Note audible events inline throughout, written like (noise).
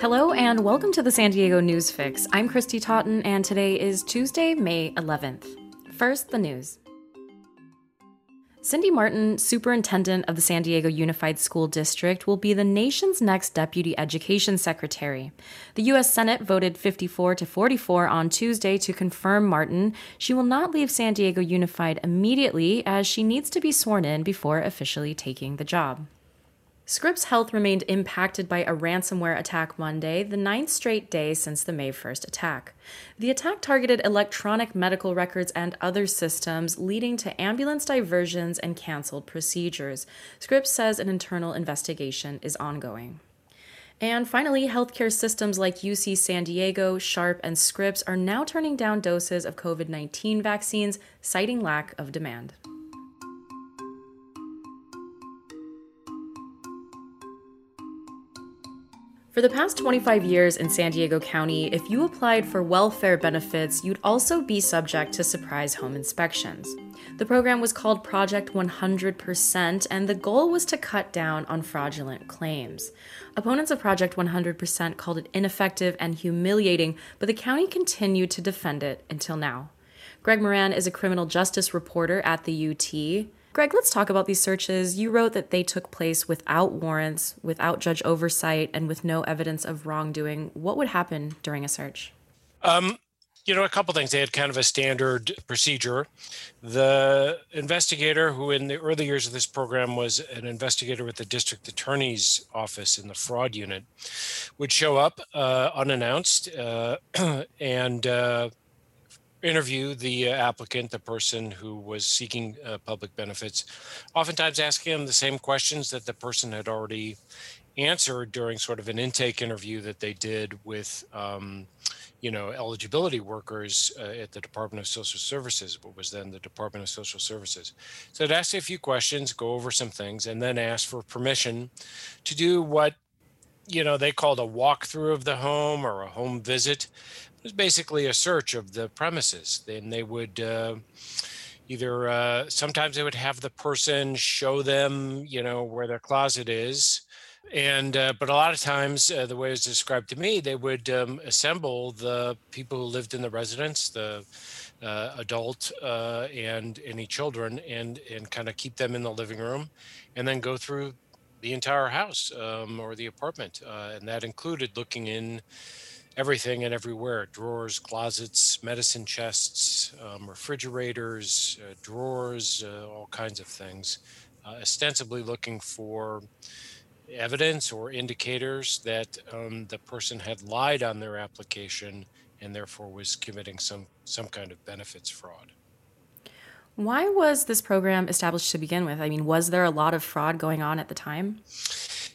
Hello and welcome to the San Diego News Fix. I'm Kristy Totten, and today is Tuesday, May 11th. First, the news. Cindy Marten, superintendent of the San Diego Unified School District, will be the nation's next deputy education secretary. The U.S. Senate voted 54 to 44 on Tuesday to confirm Marten. She will not leave San Diego Unified immediately, as she needs to be sworn in before officially taking the job. Scripps Health remained impacted by a ransomware attack Monday, the ninth straight day since the May 1st attack. The attack targeted electronic medical records and other systems, leading to ambulance diversions and canceled procedures. Scripps says an internal investigation is ongoing. And finally, healthcare systems like UC San Diego, Sharp, and Scripps are now turning down doses of COVID 19 vaccines, citing lack of demand. For the past 25 years in San Diego County, if you applied for welfare benefits, you'd also be subject to surprise home inspections. The program was called Project 100%, and the goal was to cut down on fraudulent claims. Opponents of Project 100% called it ineffective and humiliating, but the county continued to defend it until now. Greg Moran is a criminal justice reporter at the UT. Greg, let's talk about these searches. You wrote that they took place without warrants, without judge oversight, and with no evidence of wrongdoing. What would happen during a search? Um, you know, a couple things. They had kind of a standard procedure. The investigator, who in the early years of this program was an investigator with the district attorney's office in the fraud unit, would show up uh, unannounced uh, (clears throat) and uh, interview the uh, applicant, the person who was seeking uh, public benefits, oftentimes asking them the same questions that the person had already answered during sort of an intake interview that they did with, um, you know, eligibility workers uh, at the Department of Social Services, what was then the Department of Social Services. So I'd ask a few questions, go over some things, and then ask for permission to do what you know they called a walkthrough of the home or a home visit it was basically a search of the premises. Then they would uh, either uh, sometimes they would have the person show them, you know, where their closet is, and uh, but a lot of times uh, the way it was described to me, they would um, assemble the people who lived in the residence, the uh, adult uh, and any children, and and kind of keep them in the living room, and then go through the entire house um, or the apartment, and that included looking in everything and everywhere drawers, closets, medicine chests, um, refrigerators, uh, drawers, uh, all kinds of things, uh, ostensibly looking for evidence or indicators that um, the person had lied on their application and therefore was committing some, some kind of benefits fraud. Why was this program established to begin with? I mean, was there a lot of fraud going on at the time?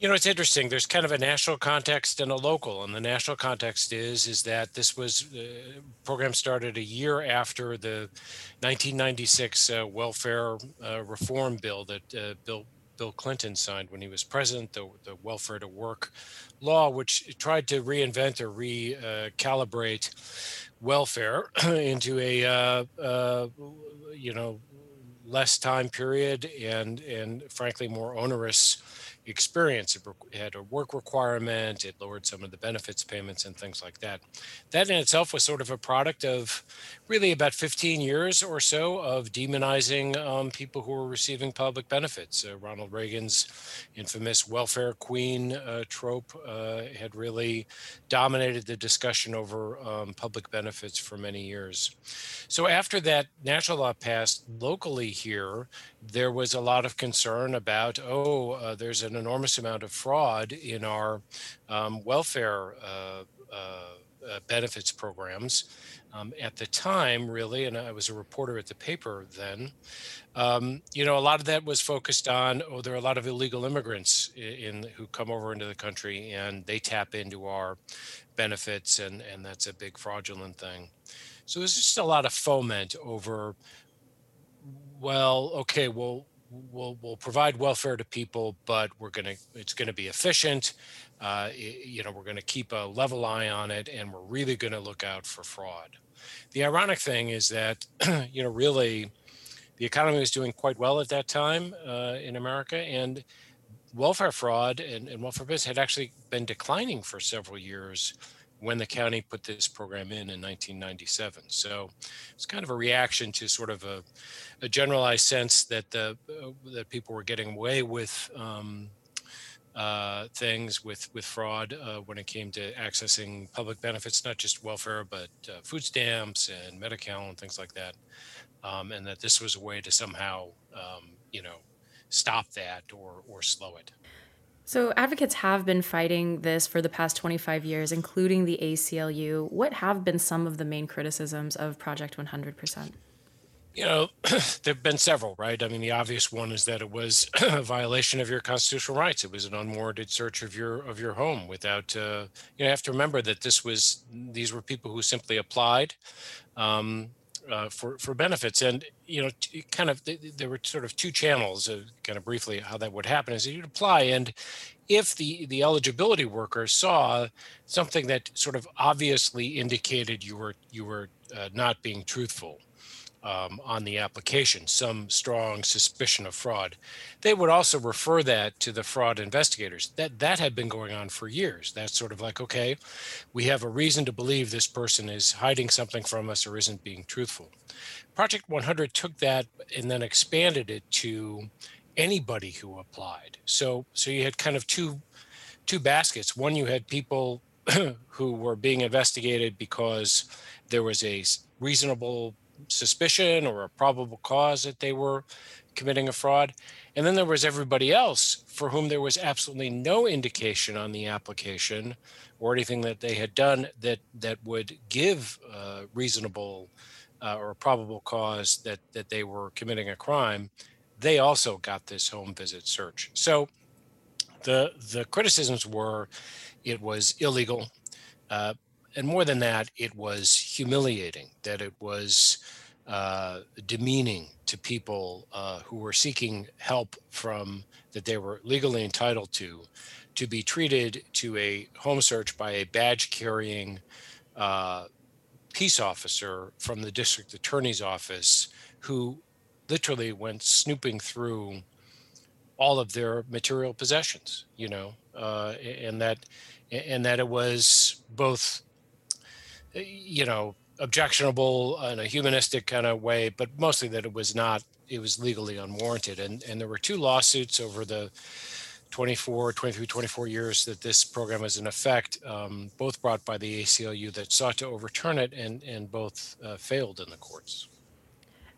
You know, it's interesting. There's kind of a national context and a local, and the national context is is that this was uh, program started a year after the 1996 uh, welfare uh, reform bill that uh, Bill Bill Clinton signed when he was president, the, the welfare to work law, which tried to reinvent or recalibrate welfare (clears throat) into a uh, uh, you know less time period and and frankly more onerous experience. It had a work requirement. It lowered some of the benefits payments and things like that. That in itself was sort of a product of really about 15 years or so of demonizing um, people who were receiving public benefits. Uh, Ronald Reagan's infamous welfare queen uh, trope uh, had really dominated the discussion over um, public benefits for many years. So after that national law passed locally here, there was a lot of concern about, oh, uh, there's an enormous amount of fraud in our um, welfare uh, uh, uh, benefits programs. Um, at the time, really, and I was a reporter at the paper then, um, you know, a lot of that was focused on, oh, there are a lot of illegal immigrants in, in, who come over into the country and they tap into our benefits, and, and that's a big fraudulent thing. So there's just a lot of foment over well, okay, we'll we'll we'll provide welfare to people, but we're gonna it's gonna be efficient. Uh, you know, we're gonna keep a level eye on it, and we're really gonna look out for fraud. The ironic thing is that (clears throat) you know really the economy was doing quite well at that time uh, in America, and welfare fraud and, and welfare business had actually been declining for several years when the county put this program in in 1997. So it's kind of a reaction to sort of a, a generalized sense that the uh, that people were getting away with um, uh, things with with fraud uh, when it came to accessing public benefits, not just welfare but uh, food stamps and Medi-Cal and things like that, um, and that this was a way to somehow um, you know stop that or or slow it. So, advocates have been fighting this for the past 25 years, including the ACLU. What have been some of the main criticisms of Project 100%? You know, (clears throat) there have been several, right? I mean, the obvious one is that it was (clears throat) a violation of your constitutional rights. It was an unwarranted search of your of your home without. Uh, you, know, you have to remember that this was these were people who simply applied. Um, uh, for for benefits. And you know, t- kind of there were sort of two channels. Uh, kind of briefly, how that would happen is you'd apply, and if the the eligibility worker saw something that sort of obviously indicated you were you were uh, not being truthful um, on the application, some strong suspicion of fraud. They would also refer that to the fraud investigators. That that had been going on for years. That's sort of like, okay, we have a reason to believe this person is hiding something from us or isn't being truthful. Project 100 took that and then expanded it to anybody who applied. So so you had kind of two two baskets. One, you had people (clears throat) who were being investigated because there was a reasonable suspicion or a probable cause that they were committing a fraud. And then there was everybody else for whom there was absolutely no indication on the application or anything that they had done that that would give uh, reasonable uh, or probable cause that that they were committing a crime. They also got this home visit search. So the the criticisms were it was illegal. Uh, and more than that, it was humiliating, that it was uh, demeaning to people uh, who were seeking help from that they were legally entitled to, to be treated to a home search by a badge carrying uh, peace officer from the district attorney's office who literally went snooping through all of their material possessions, you know, uh, and that and that it was both you know, objectionable in a humanistic kind of way, but mostly that it was not, it was legally unwarranted. And, and there were two lawsuits over the 24, 23, 24 years that this program was in effect, um, both brought by the ACLU that sought to overturn it and, and both uh, failed in the courts.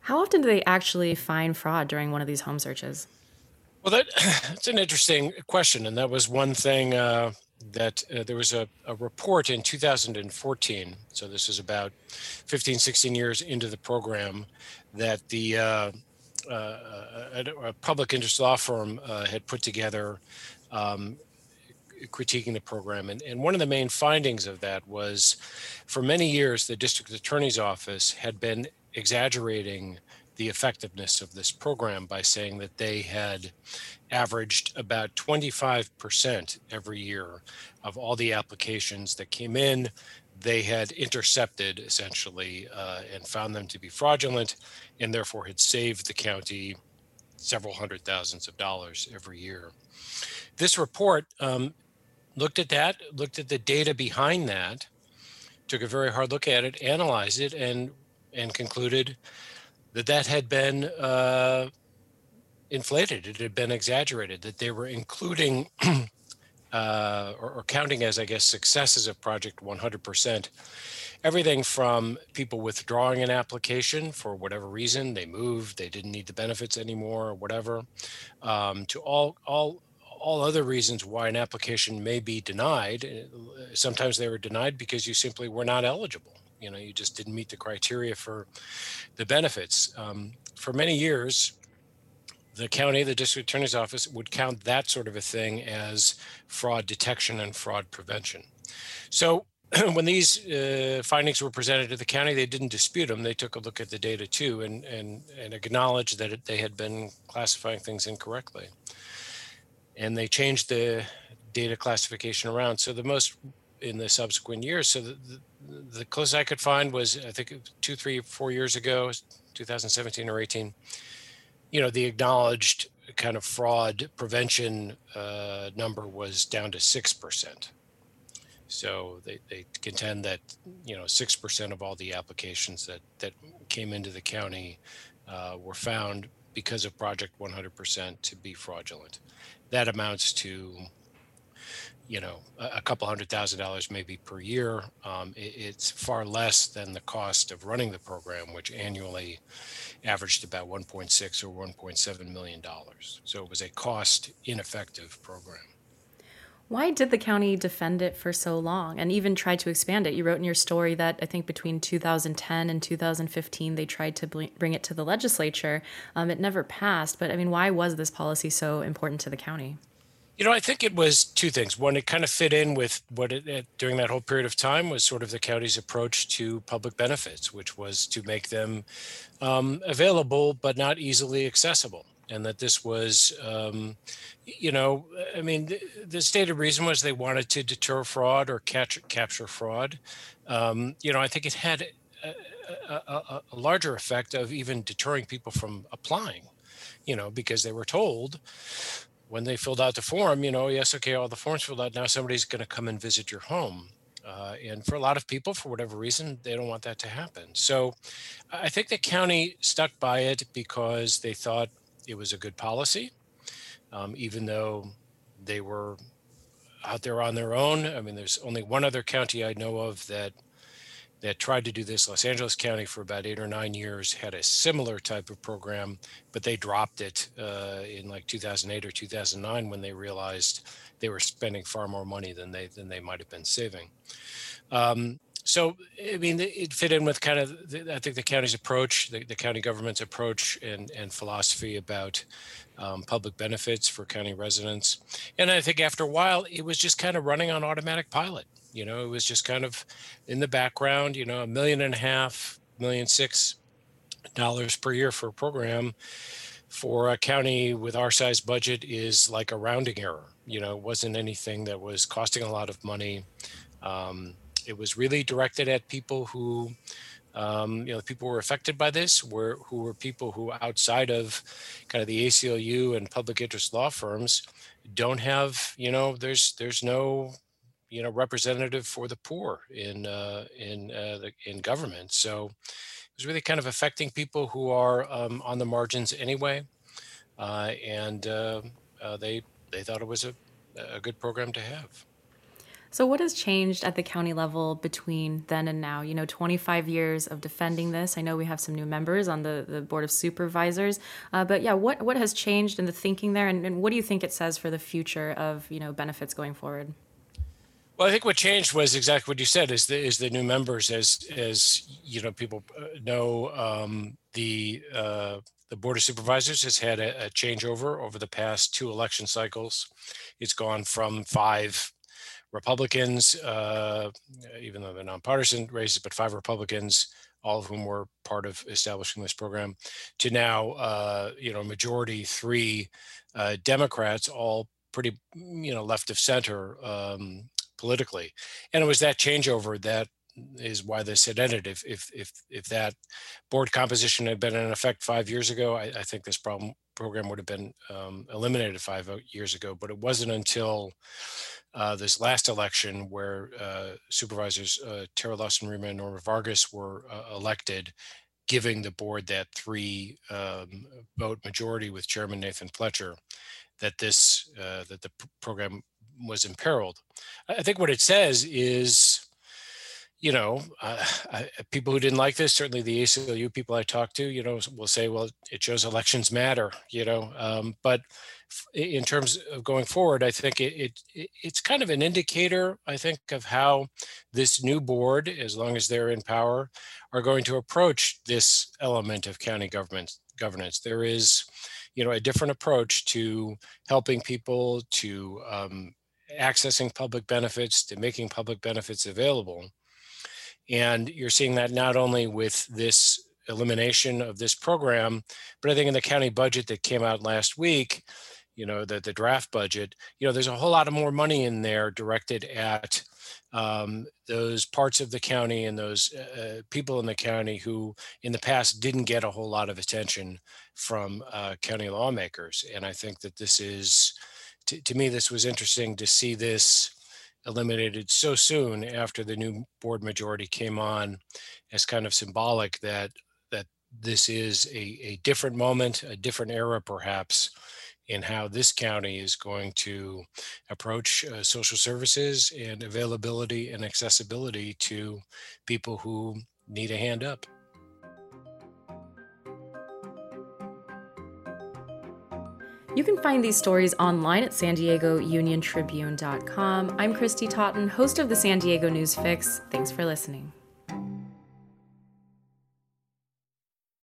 How often do they actually find fraud during one of these home searches? Well, that, (clears throat) that's an interesting question. And that was one thing uh, that uh, there was a, a, report in 2014 so this is about 15 16 years into the program that the uh, uh, a, a, public interest law firm uh, had put together um, critiquing the program. And, and one of the main findings of that was for many years the district attorney's office had been exaggerating the effectiveness of this program by saying that they had averaged about 25% every year of all the applications that came in. They had intercepted essentially uh, and found them to be fraudulent and therefore had saved the county several hundred thousands of dollars every year. This report um, looked at that, looked at the data behind that, took a very hard look at it, analyzed it, and and concluded that that had been uh, inflated. It had been exaggerated. That they were including (clears throat) uh, or, or, counting as, I guess, successes of Project 100%. Everything from people withdrawing an application for whatever reason, they moved, they didn't need the benefits anymore, or whatever, um, to all all all other reasons why an application may be denied. Sometimes they were denied because you simply were not eligible you know you just didn't meet the criteria for the benefits um, for many years the county the district attorney's office would count that sort of a thing as fraud detection and fraud prevention so (clears throat) when these uh, findings were presented to the county, they didn't dispute them. They took a look at the data too and and, and acknowledged that they had been classifying things incorrectly. And they changed the data classification around. So the most in the subsequent years. So the, the, the closest I could find was I think two, three, four years ago, 2017 or 18. You know, the acknowledged kind of fraud prevention uh, number was down to 6%. So they, they contend that, you know, 6% of all the applications that, that came into the county uh, were found because of Project 100% to be fraudulent. That amounts to, you know, a, couple hundred thousand dollars maybe per year. Um, it, it's far less than the cost of running the program, which annually averaged about 1.6 or 1.7 million dollars. So it was a cost ineffective program. Why did the county defend it for so long and even try to expand it? You wrote in your story that I think between 2010 and 2015 they tried to bring it to the legislature. Um, it never passed, but I mean, why was this policy so important to the county? You know, I think it was two things. One, it kind of fit in with what it, it, during that whole period of time was sort of the county's approach to public benefits, which was to make them um, available but not easily accessible and that this was, um, you know, I mean, the, the, stated reason was they wanted to deter fraud or catch, capture fraud. Um, you know, I think it had a, a, a, larger effect of even deterring people from applying, you know, because they were told when they filled out the form, you know, yes, okay, all the forms filled out. Now somebody's going to come and visit your home. Uh, and for a lot of people, for whatever reason, they don't want that to happen. So I think the county stuck by it because they thought it was a good policy, um, even though they were out there on their own. I mean, there's only one other county I know of that that tried to do this. Los Angeles County for about eight or nine years had a similar type of program, but they dropped it uh, in like 2008 or 2009 when they realized they were spending far more money than they than they might have been saving. Um, so, I mean, it fit in with kind of, the, I think, the county's approach, the, the, county government's approach and, and philosophy about um, public benefits for county residents. And I think after a while, it was just kind of running on automatic pilot. You know, it was just kind of in the background, you know, a million and a half, million six dollars per year for a program for a county with our size budget is like a rounding error. You know, it wasn't anything that was costing a lot of money. Um, it was really directed at people who, um, you know, people who were affected by this were who were people who outside of kind of the ACLU and public interest law firms don't have, you know, there's there's no you know representative for the poor in uh, in uh, the, in government. So it was really kind of affecting people who are um, on the margins anyway, uh, and uh, uh, they they thought it was a a good program to have. So, what has changed at the county level between then and now? You know, 25 years of defending this. I know we have some new members on the, the Board of Supervisors. Uh, but yeah, what, what has changed in the thinking there? And, and what do you think it says for the future of, you know, benefits going forward? Well, I think what changed was exactly what you said: is the is the new members, as as you know, people uh, know um, the uh, the board of supervisors has had a, a changeover over the past two election cycles. It's gone from five Republicans, uh, even though they're nonpartisan races, but five Republicans, all of whom were part of establishing this program, to now, uh, you know, majority three uh, Democrats, all pretty, you know, left of center um, politically. And it was that changeover that is why this had ended. If if if if that board composition had been in effect five years ago, I, I think this problem program would have been um, eliminated five years ago. But it wasn't until uh, this last election where uh, supervisors uh, Terra Lawson-Remer and Nora Vargas were uh, elected, giving the board that three um, vote majority with Chairman Nathan Fletcher, that this uh, that the program was imperiled. I think what it says is you know, uh, I, people who didn't like this, certainly the ACLU people I talked to, you know, will say, well, it shows elections matter, you know. Um, but in terms of going forward, I think it, it, it's kind of an indicator, I think, of how this new board, as long as they're in power, are going to approach this element of county government governance. There is, you know, a different approach to helping people to um, accessing public benefits, to making public benefits available. And you're seeing that not only with this elimination of this program, but I think in the county budget that came out last week, you know, the, the draft budget, you know, there's a whole lot of more money in there directed at um, those parts of the county and those uh, uh, people in the county who in the past didn't get a whole lot of attention from uh, county lawmakers. And I think that this is, to, to me, this was interesting to see this eliminated so soon after the new board majority came on as kind of symbolic that that this is a, a different moment, a different era perhaps, in how this county is going to approach uh, social services and availability and accessibility to people who need a hand up. You can find these stories online at san diego union tribune.com. I'm Kristy Totten, host of the San Diego News Fix. Thanks for listening.